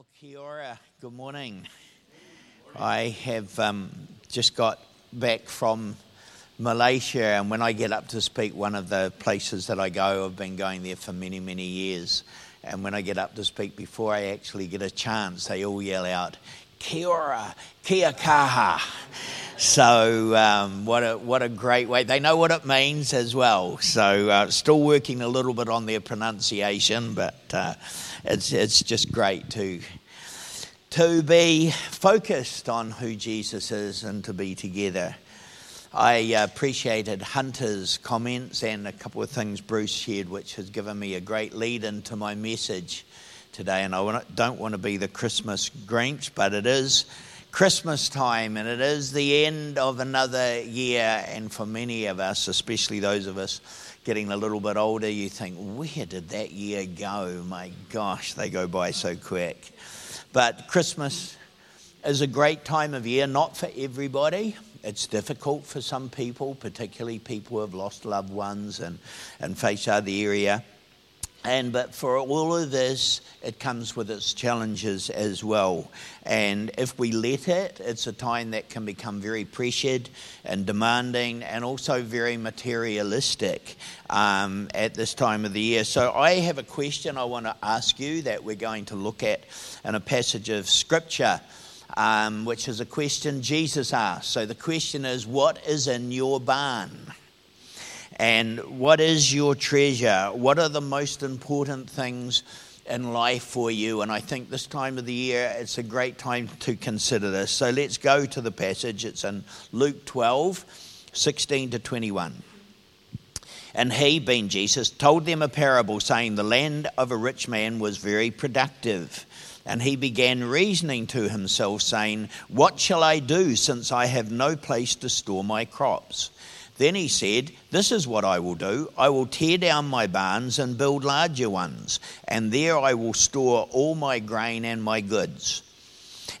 Well, kia. Good morning. I have um, just got back from Malaysia, and when I get up to speak, one of the places that I go, I've been going there for many, many years. And when I get up to speak, before I actually get a chance, they all yell out, Kia ora, kia kaha. So, um, what, a, what a great way. They know what it means as well. So, uh, still working a little bit on their pronunciation, but. Uh, it's, it's just great to, to be focused on who Jesus is and to be together. I appreciated Hunter's comments and a couple of things Bruce shared, which has given me a great lead into my message today. And I don't want to be the Christmas Grinch, but it is Christmas time and it is the end of another year. And for many of us, especially those of us getting a little bit older, you think, where did that year go? My gosh, they go by so quick. But Christmas is a great time of year, not for everybody. It's difficult for some people, particularly people who have lost loved ones and, and face other area. And but for all of this, it comes with its challenges as well. And if we let it, it's a time that can become very pressured and demanding, and also very materialistic um, at this time of the year. So I have a question I want to ask you that we're going to look at in a passage of scripture. Um, which is a question Jesus asked. So the question is, What is in your barn? And what is your treasure? What are the most important things in life for you? And I think this time of the year, it's a great time to consider this. So let's go to the passage. It's in Luke 12, 16 to 21. And he, being Jesus, told them a parable, saying, The land of a rich man was very productive. And he began reasoning to himself, saying, What shall I do, since I have no place to store my crops? Then he said, This is what I will do. I will tear down my barns and build larger ones, and there I will store all my grain and my goods.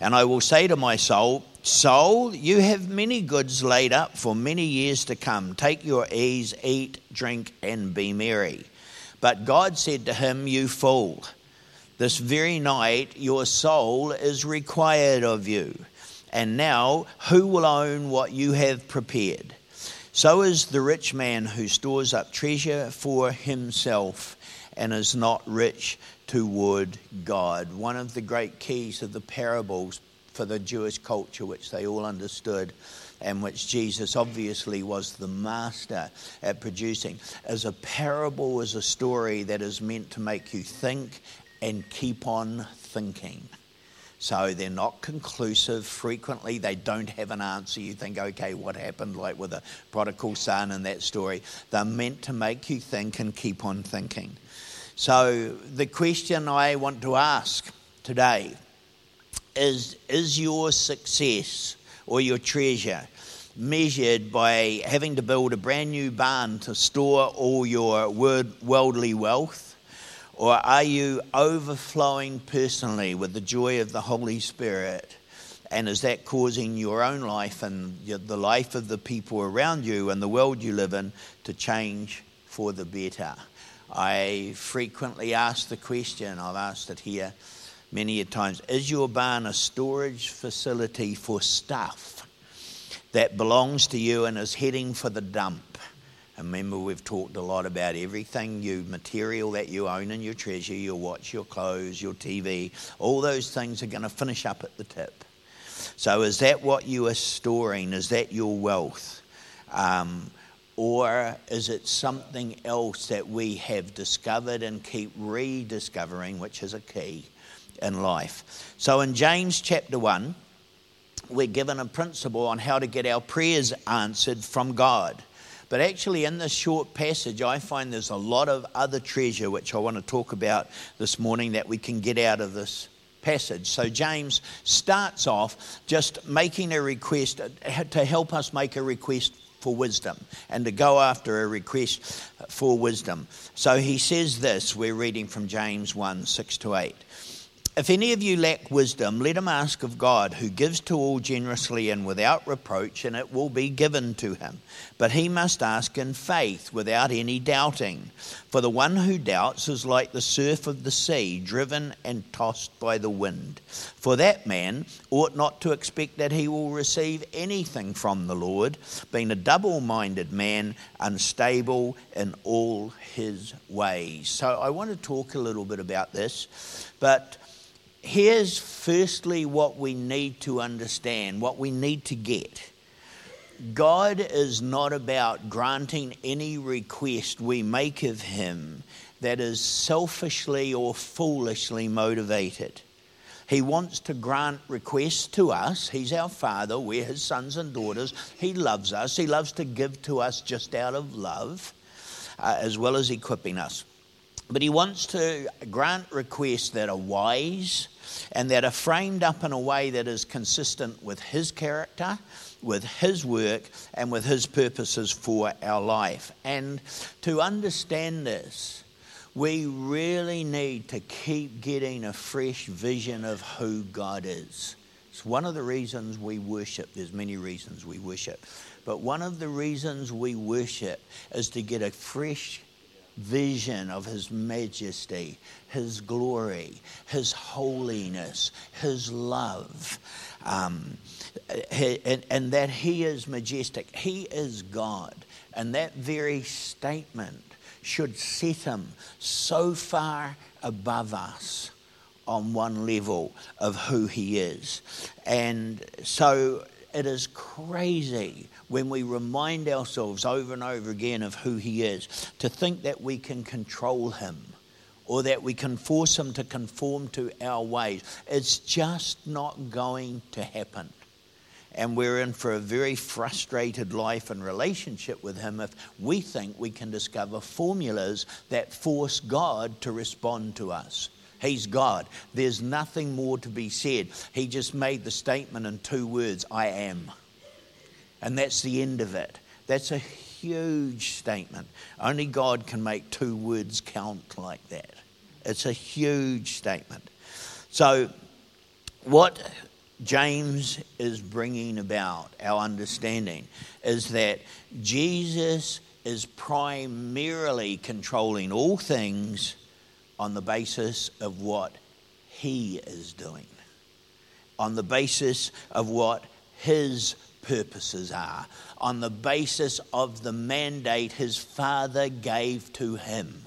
And I will say to my soul, Soul, you have many goods laid up for many years to come. Take your ease, eat, drink, and be merry. But God said to him, You fool, this very night your soul is required of you. And now, who will own what you have prepared? So is the rich man who stores up treasure for himself and is not rich toward God. One of the great keys of the parables for the Jewish culture, which they all understood and which Jesus obviously was the master at producing, is a parable is a story that is meant to make you think and keep on thinking. So they're not conclusive. Frequently, they don't have an answer. You think, okay, what happened, like with the prodigal son and that story? They're meant to make you think and keep on thinking. So the question I want to ask today is Is your success or your treasure measured by having to build a brand new barn to store all your worldly wealth? Or are you overflowing personally with the joy of the Holy Spirit? And is that causing your own life and the life of the people around you and the world you live in to change for the better? I frequently ask the question, I've asked it here many a times is your barn a storage facility for stuff that belongs to you and is heading for the dump? Remember, we've talked a lot about everything you material that you own in your treasure, your watch, your clothes, your TV, all those things are going to finish up at the tip. So, is that what you are storing? Is that your wealth? Um, or is it something else that we have discovered and keep rediscovering, which is a key in life? So, in James chapter 1, we're given a principle on how to get our prayers answered from God. But actually, in this short passage, I find there's a lot of other treasure which I want to talk about this morning that we can get out of this passage. So, James starts off just making a request uh, to help us make a request for wisdom and to go after a request for wisdom. So, he says this we're reading from James 1 6 to 8. If any of you lack wisdom, let him ask of God, who gives to all generously and without reproach, and it will be given to him. But he must ask in faith, without any doubting. For the one who doubts is like the surf of the sea, driven and tossed by the wind. For that man ought not to expect that he will receive anything from the Lord, being a double minded man, unstable in all his ways. So I want to talk a little bit about this, but here's firstly what we need to understand, what we need to get. God is not about granting any request we make of Him that is selfishly or foolishly motivated. He wants to grant requests to us. He's our Father. We're His sons and daughters. He loves us. He loves to give to us just out of love, uh, as well as equipping us. But he wants to grant requests that are wise and that are framed up in a way that is consistent with his character, with his work, and with his purposes for our life. And to understand this, we really need to keep getting a fresh vision of who God is. It's one of the reasons we worship. There's many reasons we worship. But one of the reasons we worship is to get a fresh vision of His majesty, His glory, His holiness, His love, um, and, and that He is majestic. He is God. And that very statement should set Him so far above us on one level of who He is. And so it is crazy when we remind ourselves over and over again of who He is to think that we can control Him or that we can force Him to conform to our ways. It's just not going to happen. And we're in for a very frustrated life and relationship with Him if we think we can discover formulas that force God to respond to us. He's God. There's nothing more to be said. He just made the statement in two words I am. And that's the end of it. That's a huge statement. Only God can make two words count like that. It's a huge statement. So, what James is bringing about, our understanding, is that Jesus is primarily controlling all things on the basis of what He is doing, on the basis of what His purposes are, on the basis of the mandate His Father gave to Him.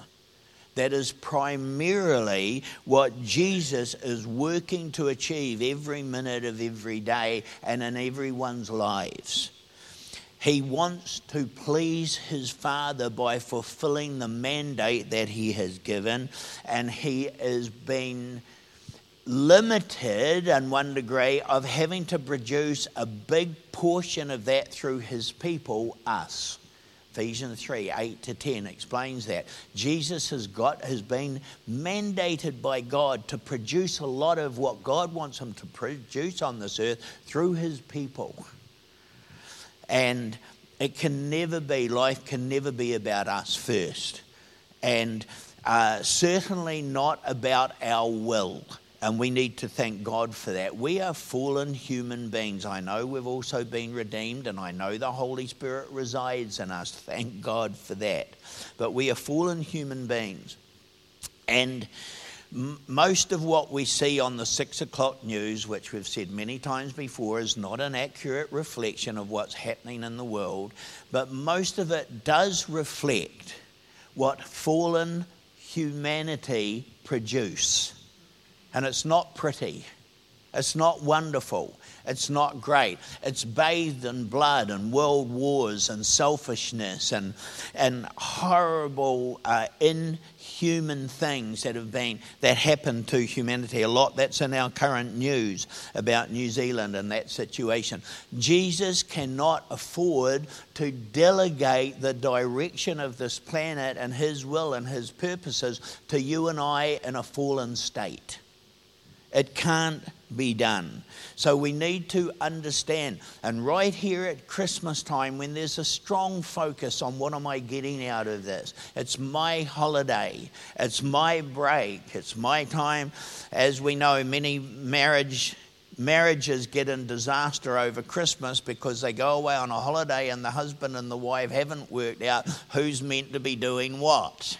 That is primarily what Jesus is working to achieve every minute of every day and in everyone's lives. He wants to please his Father by fulfilling the mandate that he has given, and he is being limited in one degree of having to produce a big portion of that through his people, us. Ephesians 3 8 to 10 explains that. Jesus has got has been mandated by God to produce a lot of what God wants him to produce on this earth through his people. And it can never be, life can never be about us first. And uh, certainly not about our will. And we need to thank God for that. We are fallen human beings. I know we've also been redeemed, and I know the Holy Spirit resides in us. Thank God for that. But we are fallen human beings. And most of what we see on the six o'clock news, which we've said many times before, is not an accurate reflection of what's happening in the world, but most of it does reflect what fallen humanity produce. And it's not pretty, it's not wonderful, it's not great. It's bathed in blood and world wars and selfishness and, and horrible, uh, inhuman things that have been that happen to humanity. A lot that's in our current news about New Zealand and that situation. Jesus cannot afford to delegate the direction of this planet and His will and His purposes to you and I in a fallen state. It can't be done. So we need to understand. And right here at Christmas time, when there's a strong focus on what am I getting out of this, it's my holiday, it's my break, it's my time. As we know, many marriage marriages get in disaster over Christmas because they go away on a holiday and the husband and the wife haven't worked out who's meant to be doing what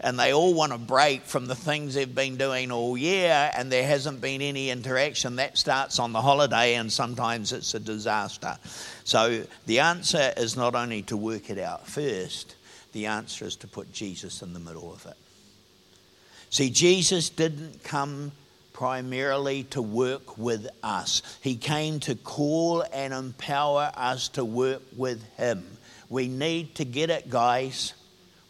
and they all want a break from the things they've been doing all year, and there hasn't been any interaction. That starts on the holiday, and sometimes it's a disaster. So the answer is not only to work it out first, the answer is to put Jesus in the middle of it. See, Jesus didn't come primarily to work with us, He came to call and empower us to work with Him. We need to get it, guys.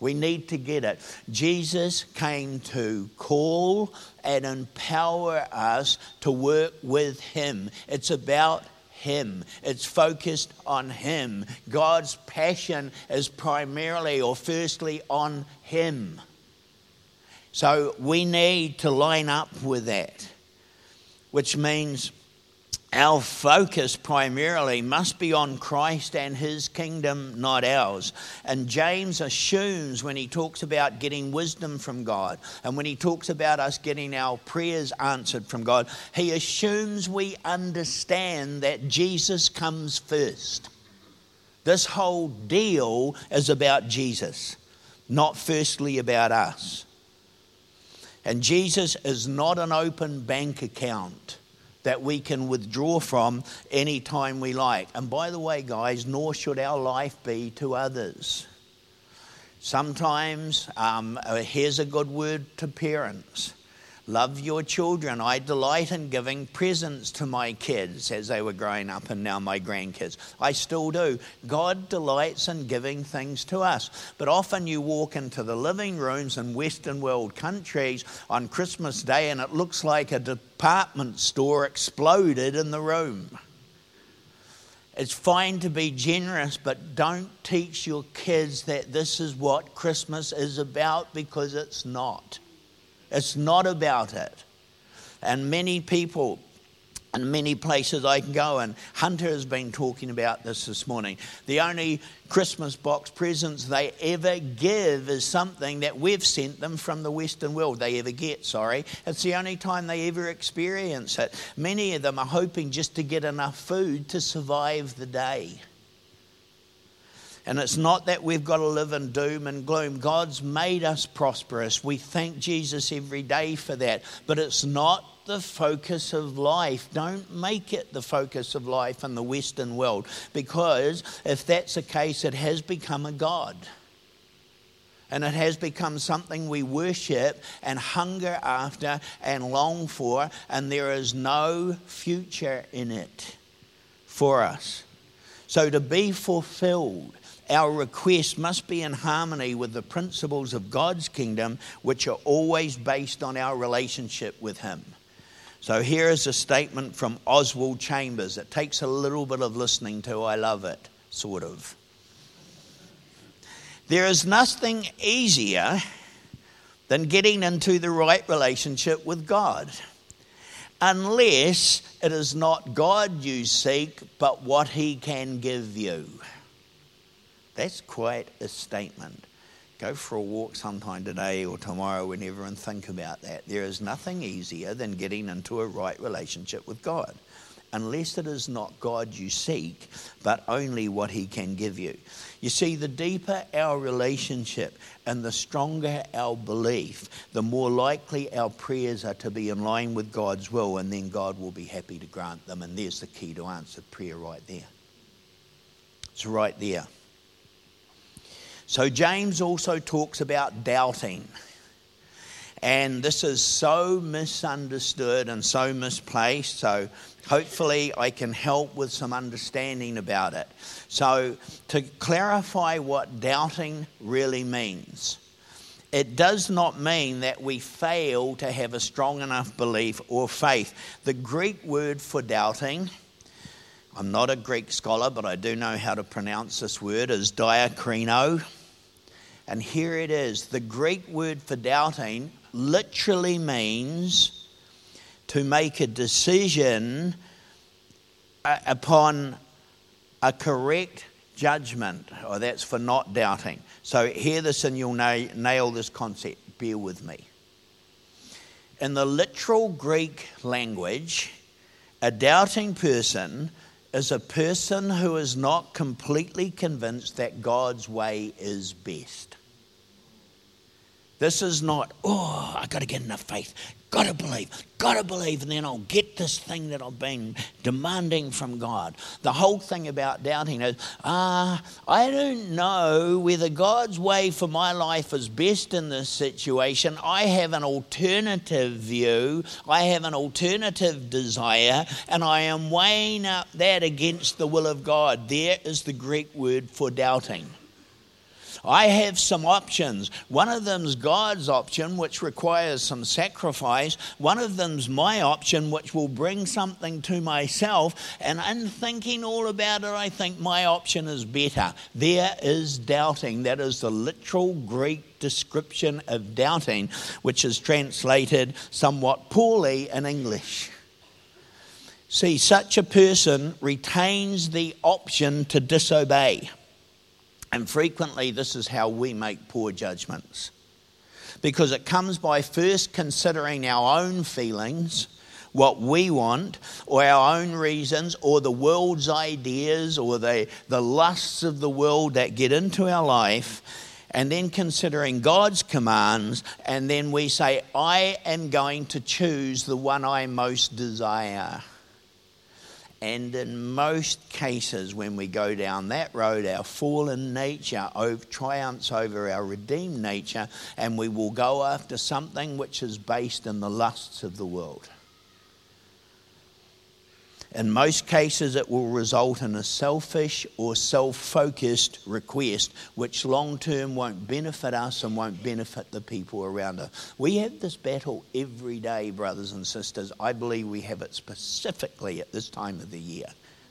We need to get it. Jesus came to call and empower us to work with Him. It's about him. It's focused on Him. God's passion is primarily or firstly on Him. So we need to line up with that, which means our focus primarily must be on Christ and his kingdom, not ours. And James assumes when he talks about getting wisdom from God and when he talks about us getting our prayers answered from God, he assumes we understand that Jesus comes first. This whole deal is about Jesus, not firstly about us. And Jesus is not an open bank account that we can withdraw from anytime we like. And by the way, guys, nor should our life be to others. Sometimes, um, uh, here's a good word to parents Love your children. I delight in giving presents to my kids as they were growing up and now my grandkids. I still do. God delights in giving things to us. But often you walk into the living rooms in Western world countries on Christmas Day and it looks like a department store exploded in the room. It's fine to be generous, but don't teach your kids that this is what Christmas is about because it's not. It's not about it. And many people, and many places I can go, and Hunter has been talking about this this morning. The only Christmas box presents they ever give is something that we've sent them from the Western world. They ever get, sorry. It's the only time they ever experience it. Many of them are hoping just to get enough food to survive the day. And it's not that we've got to live in doom and gloom. God's made us prosperous. We thank Jesus every day for that. But it's not the focus of life. Don't make it the focus of life in the Western world. Because if that's the case, it has become a God. And it has become something we worship and hunger after and long for, and there is no future in it for us. So to be fulfilled, our request must be in harmony with the principles of God's kingdom, which are always based on our relationship with Him. So here is a statement from Oswald Chambers. It takes a little bit of listening to. I love it, sort of. There is nothing easier than getting into the right relationship with God, unless it is not God you seek, but what He can give you. That's quite a statement. Go for a walk sometime today or tomorrow, whenever, and think about that. There is nothing easier than getting into a right relationship with God, unless it is not God you seek, but only what He can give you. You see, the deeper our relationship and the stronger our belief, the more likely our prayers are to be in line with God's will, and then God will be happy to grant them. And there's the key to answered prayer right there. It's right there. So, James also talks about doubting. And this is so misunderstood and so misplaced. So, hopefully, I can help with some understanding about it. So, to clarify what doubting really means, it does not mean that we fail to have a strong enough belief or faith. The Greek word for doubting, I'm not a Greek scholar, but I do know how to pronounce this word, is diakrino. And here it is. The Greek word for doubting literally means to make a decision uh, upon a correct judgment. Oh, that's for not doubting. So hear this and you'll nail this concept. Bear with me. In the literal Greek language, a doubting person is a person who is not completely convinced that God's way is best. This is not, oh, I got to get enough faith. Got to believe, got to believe, and then I'll get this thing that I've been demanding from God. The whole thing about doubting is, ah, uh, I don't know whether God's way for my life is best in this situation. I have an alternative view, I have an alternative desire, and I am weighing up that against the will of God. There is the Greek word for doubting. I have some options. One of them's God's option, which requires some sacrifice. One of them's my option, which will bring something to myself. And in thinking all about it, I think my option is better. There is doubting. That is the literal Greek description of doubting, which is translated somewhat poorly in English. See, such a person retains the option to disobey. And frequently, this is how we make poor judgments. Because it comes by first considering our own feelings, what we want, or our own reasons, or the world's ideas, or the, the lusts of the world that get into our life, and then considering God's commands, and then we say, I am going to choose the one I most desire. And in most cases, when we go down that road, our fallen nature triumphs over our redeemed nature, and we will go after something which is based in the lusts of the world. In most cases, it will result in a selfish or self focused request, which long term won't benefit us and won't benefit the people around us. We have this battle every day, brothers and sisters. I believe we have it specifically at this time of the year,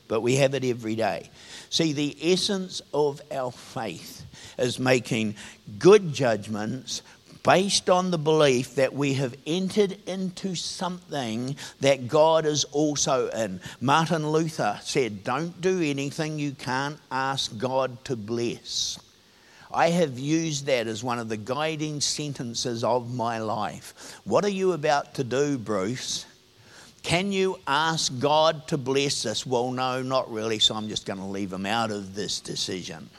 but we have it every day. See, the essence of our faith is making good judgments based on the belief that we have entered into something that God is also in. Martin Luther said, Don't do anything you can't ask God to bless. I have used that as one of the guiding sentences of my life. What are you about to do, Bruce? Can you ask God to bless us? Well, no, not really, so I'm just going to leave him out of this decision.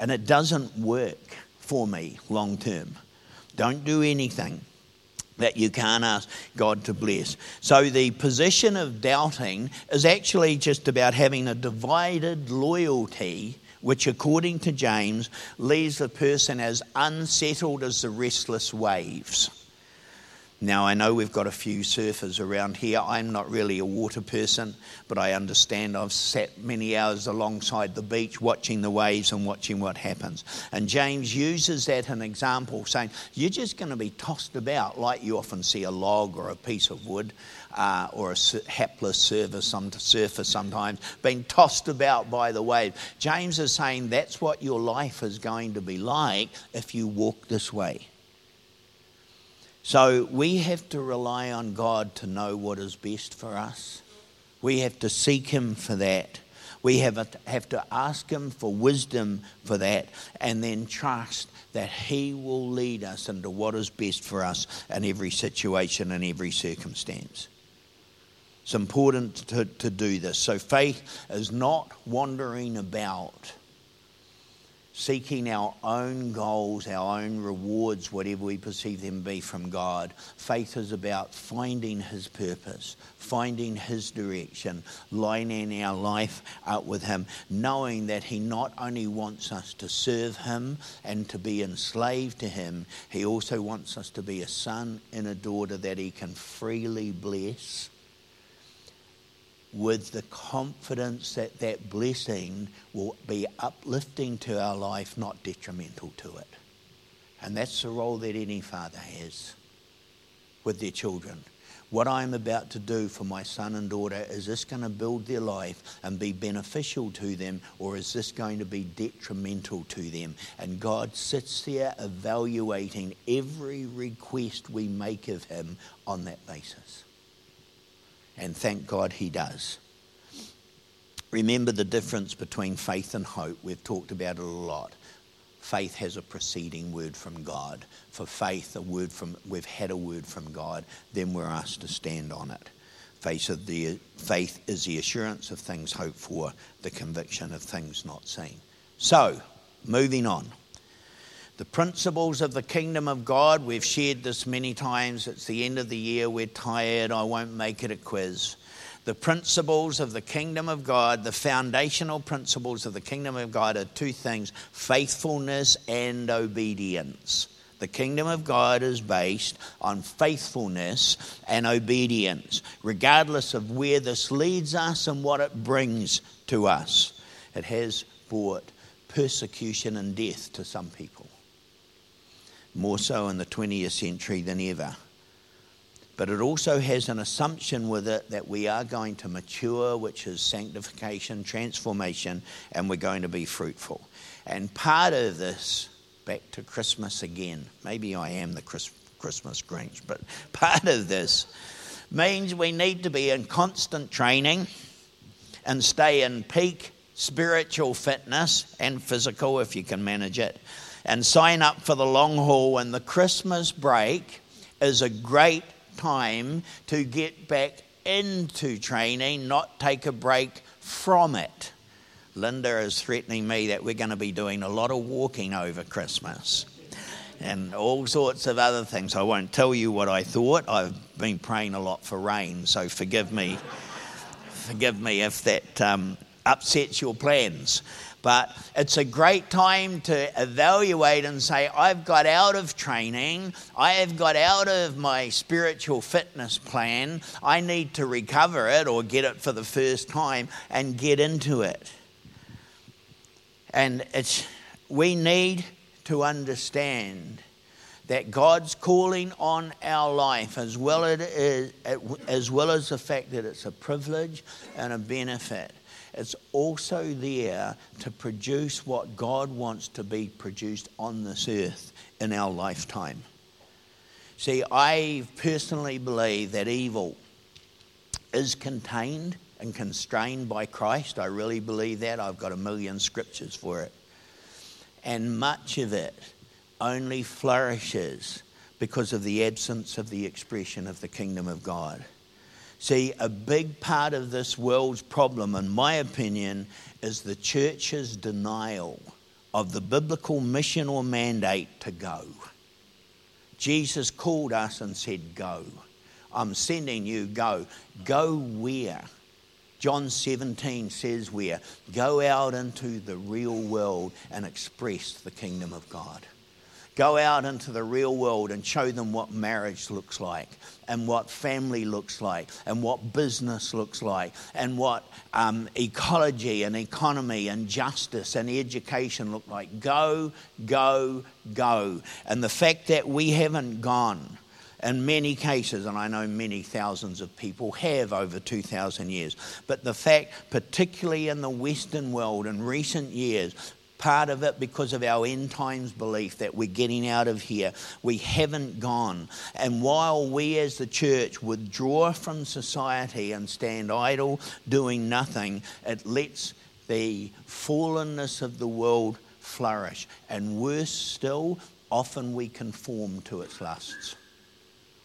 And it doesn't work for me long term. Don't do anything that you can't ask God to bless. So the position of doubting is actually just about having a divided loyalty, which, according to James, leaves the person as unsettled as the restless waves. Now, I know we've got a few surfers around here. I'm not really a water person, but I understand I've sat many hours alongside the beach watching the waves and watching what happens. And James uses that as an example, saying, You're just going to be tossed about like you often see a log or a piece of wood. Uh, or a hapless surfer, some, surfer sometimes, being tossed about by the wave. James is saying that's what your life is going to be like if you walk this way. So we have to rely on God to know what is best for us. We have to seek Him for that. We have, have to ask Him for wisdom for that and then trust that He will lead us into what is best for us in every situation and every circumstance. It's important to, to do this. So faith is not wandering about seeking our own goals, our own rewards, whatever we perceive them be from God. Faith is about finding His purpose, finding His direction, lining our life up with Him, knowing that He not only wants us to serve Him and to be enslaved to Him, He also wants us to be a son and a daughter that He can freely bless with the confidence that that blessing will be uplifting to our life, not detrimental to it. And that's the role that any father has with their children. what I'm about to do for my son and daughter, is this going to build their life and be beneficial to them, or is this going to be detrimental to them? And God sits there evaluating every request we make of Him on that basis. And thank God He does. Remember the difference between faith and hope. We've talked about it a lot faith has a preceding word from God. For faith, a word from we've had a word from God, then we're asked to stand on it. Faith, of the, faith is the assurance of things hoped for, the conviction of things not seen. So, moving on. The principles of the kingdom of God, we've shared this many times. It's the end of the year, we're tired, I won't make it a quiz the principles of the kingdom of God, the foundational principles of the kingdom of God are two things faithfulness and obedience. The kingdom of God is based on faithfulness and obedience, regardless of where this leads us and what it brings to us. It has brought persecution and death to some people, more so in the 20th century than ever but it also has an assumption with it that we are going to mature, which is sanctification, transformation, and we're going to be fruitful. And part of this, back to Christmas again, maybe I am the Christmas Grinch, but part of this means we need to be in constant training and stay in peak spiritual fitness and physical if you can manage it, and sign up for the long haul. And the Christmas break is a great time to get back into training, not take a break from it. Linda is threatening me that we're going to be doing a lot of walking over Christmas and all sorts of other things. I won't tell you what I thought. I've been praying a lot for rain, so forgive me. forgive me if that um, upsets your plans. But it's a great time to evaluate and say, I've got out of training, I have got out of my spiritual fitness plan, I need to recover it or get it for the first time and get into it. And it's, we need to understand that God's calling on our life, as well as, as well as the fact that it's a privilege and a benefit, it's also there to produce what God wants to be produced on this earth in our lifetime. See, I personally believe that evil is contained and constrained by Christ. I really believe that. I've got a million scriptures for it. And much of it only flourishes because of the absence of the expression of the kingdom of God. See, a big part of this world's problem, in my opinion, is the church's denial of the biblical mission or mandate to go. Jesus called us and said, Go. I'm sending you, go. Go where? John 17 says, Where? Go out into the real world and express the kingdom of God. Go out into the real world and show them what marriage looks like, and what family looks like, and what business looks like, and what um, ecology and economy and justice and education look like. Go, go, go. And the fact that we haven't gone in many cases, and I know many thousands of people have over 2,000 years, but the fact, particularly in the Western world in recent years, part of it because of our end times belief that we're getting out of here. We haven't gone. And while we as the church withdraw from society and stand idle, doing nothing, it lets the fallenness of the world flourish. And worse still, often we conform to its lusts.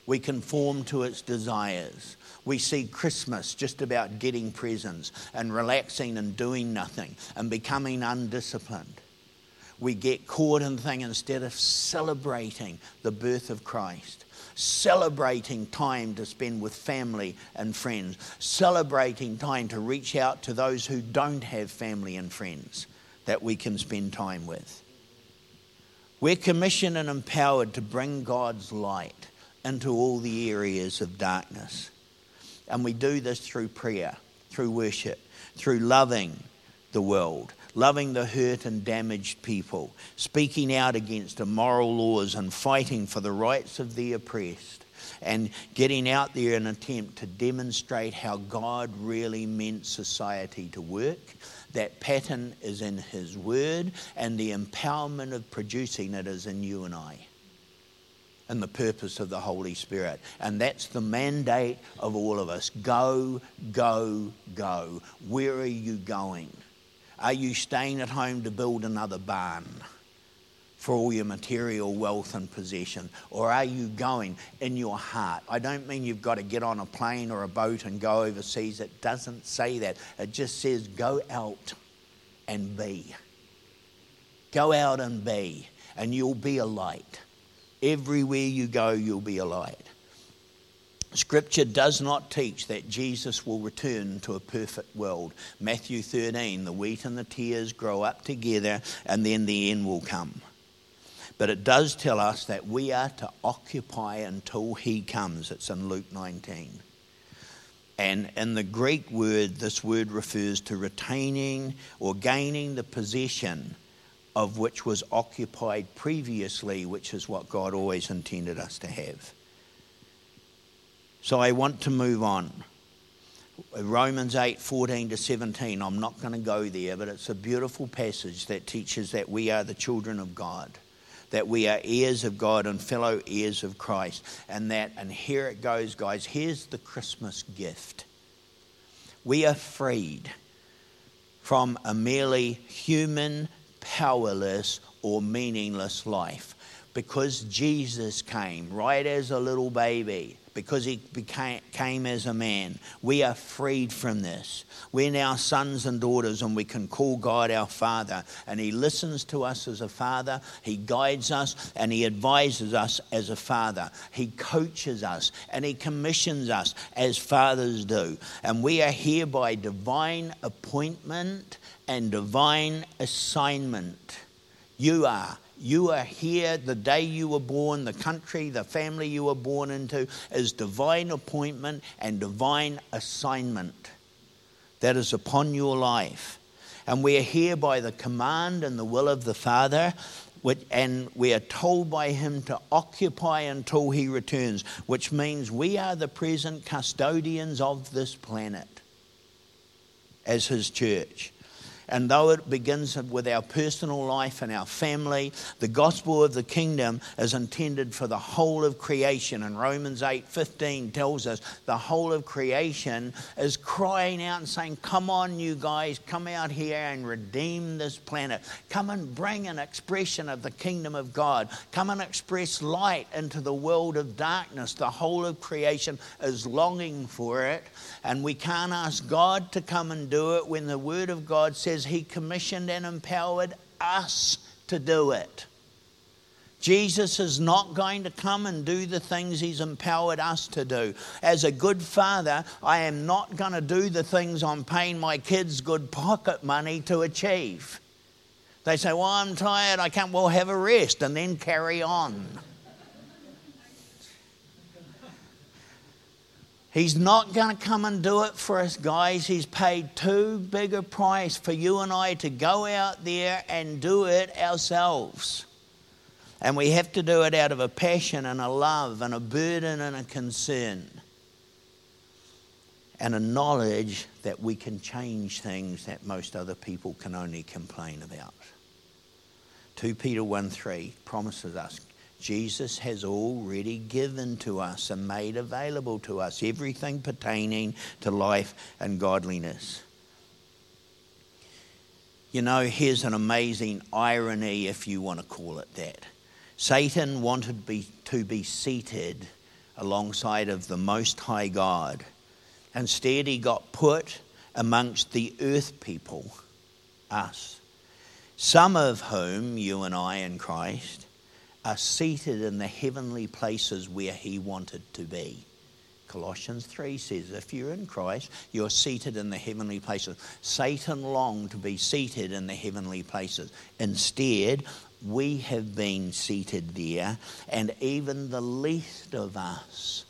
We conform to its desires. We see Christmas just about getting presents and relaxing and doing nothing and becoming undisciplined. We get caught in the thing instead of celebrating the birth of Christ, celebrating time to spend with family and friends, celebrating time to reach out to those who don't have family and friends that we can spend time with. We're commissioned and empowered to bring God's light into all the areas of darkness. And we do this through prayer, through worship, through loving the world, loving the hurt and damaged people, speaking out against immoral laws and fighting for the rights of the oppressed, and getting out there in an attempt to demonstrate how God really meant society to work. That pattern is in His Word, and the empowerment of producing it is in you and I and the purpose of the Holy Spirit. And that's the mandate of all of us go, go, go. Where are you going? Are you staying at home to build another barn? for all your material wealth and possession? Or are you going in your heart? I don't mean you've got to get on a plane or a boat and go overseas. It doesn't say that. It just says go out and be. Go out and be, and you'll be a light. Everywhere you go, you'll be a light. Scripture does not teach that Jesus will return to a perfect world. Matthew 13, the wheat and the tares grow up together, and then the end will come. But it does tell us that we are to occupy until he comes. It's in Luke 19. And in the Greek word, this word refers to retaining or gaining the possession of which was occupied previously, which is what God always intended us to have. So I want to move on. Romans 8 14 to 17. I'm not going to go there, but it's a beautiful passage that teaches that we are the children of God that we are heirs of God and fellow heirs of Christ. And that, and here it goes, guys, here's the Christmas gift. We are freed from a merely human, powerless, or meaningless life because Jesus came right as a little baby because he became, came as a man. We are freed from this. We're now sons and daughters, and we can call God our Father. And He listens to us as a Father, He guides us, and He advises us as a Father. He coaches us, and He commissions us as fathers do. And we are here by divine appointment and divine assignment. You are. You are here the day you were born, the country, the family you were born into is divine appointment and divine assignment that is upon your life. And we are here by the command and the will of the Father, and we are told by Him to occupy until He returns, which means we are the present custodians of this planet as His church. And though it begins with our personal life and our family, the gospel of the kingdom is intended for the whole of creation. And Romans 8:15 tells us the whole of creation is crying out and saying, "Come on, you guys, come out here and redeem this planet. Come and bring an expression of the kingdom of God. Come and express light into the world of darkness." The whole of creation is longing for it, and we can't ask God to come and do it when the word of God says says he commissioned and empowered us to do it. Jesus is not going to come and do the things He's empowered us to do. As a good father, I am not going to do the things I'm paying my kids good pocket money to achieve. They say, Well, I'm tired, I can't, well, have a rest and then carry on. He's not going to come and do it for us, guys. He's paid too big a price for you and I to go out there and do it ourselves. And we have to do it out of a passion and a love and a burden and a concern and a knowledge that we can change things that most other people can only complain about. 2 Peter 1 3 promises us Jesus has already given to us and made available to us everything pertaining to life and godliness. You know, here's an amazing irony, if you want to call it that. Satan wanted be, to be seated alongside of the Most High God. Instead, he got put amongst the earth people, us, some of whom, you and I in Christ, are seated in the heavenly places where he wanted to be. Colossians 3 says, if you're in Christ, you're seated in the heavenly places. Satan longed to be seated in the heavenly places. Instead, we have been seated there, and even the least of us,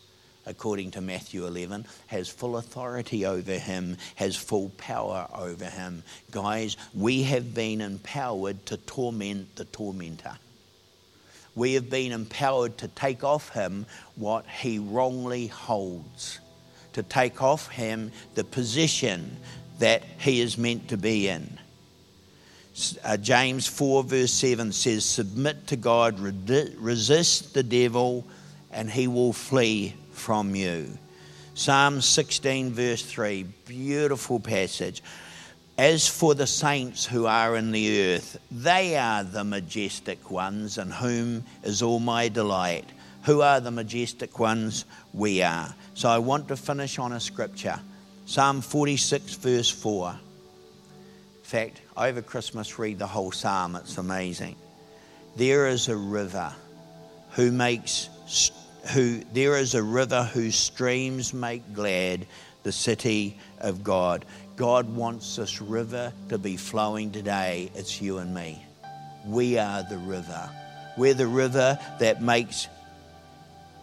according to Matthew 11, has full authority over him, has full power over him. Guys, we have been empowered to torment the tormentor. We have been empowered to take off him what he wrongly holds, to take off him the position that he is meant to be in. Uh, James 4, verse 7 says, Submit to God, resist the devil, and he will flee from you. Psalm 16, verse 3, beautiful passage. As for the saints who are in the earth, they are the majestic ones, in whom is all my delight. Who are the majestic ones? We are. So I want to finish on a scripture Psalm 46, verse 4. In fact, over Christmas, read the whole psalm, it's amazing. There is a river who makes who there is a river whose streams make glad the city of God. God wants this river to be flowing today. It's you and me. We are the river. We're the river that makes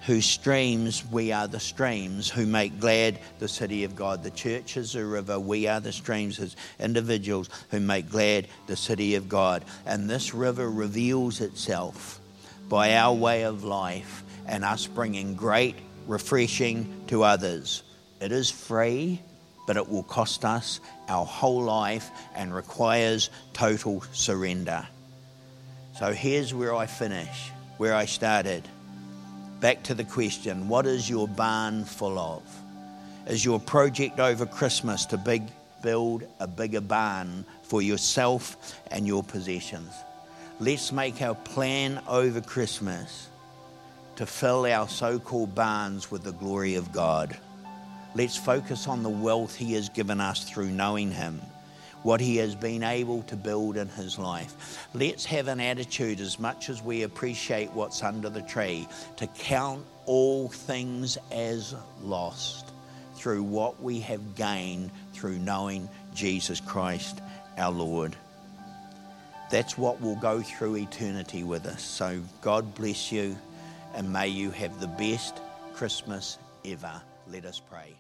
whose streams we are the streams who make glad the city of God. The church is a river, we are the streams as individuals who make glad the city of God. And this river reveals itself by our way of life and us bringing great refreshing to others. It is free, but it will cost us our whole life and requires total surrender. So here's where I finish, where I started. Back to the question what is your barn full of? Is your project over Christmas to big, build a bigger barn for yourself and your possessions? Let's make our plan over Christmas to fill our so called barns with the glory of God. Let's focus on the wealth He has given us through knowing Him, what He has been able to build in His life. Let's have an attitude, as much as we appreciate what's under the tree, to count all things as lost through what we have gained through knowing Jesus Christ our Lord. That's what will go through eternity with us. So, God bless you and may you have the best Christmas ever. Let us pray.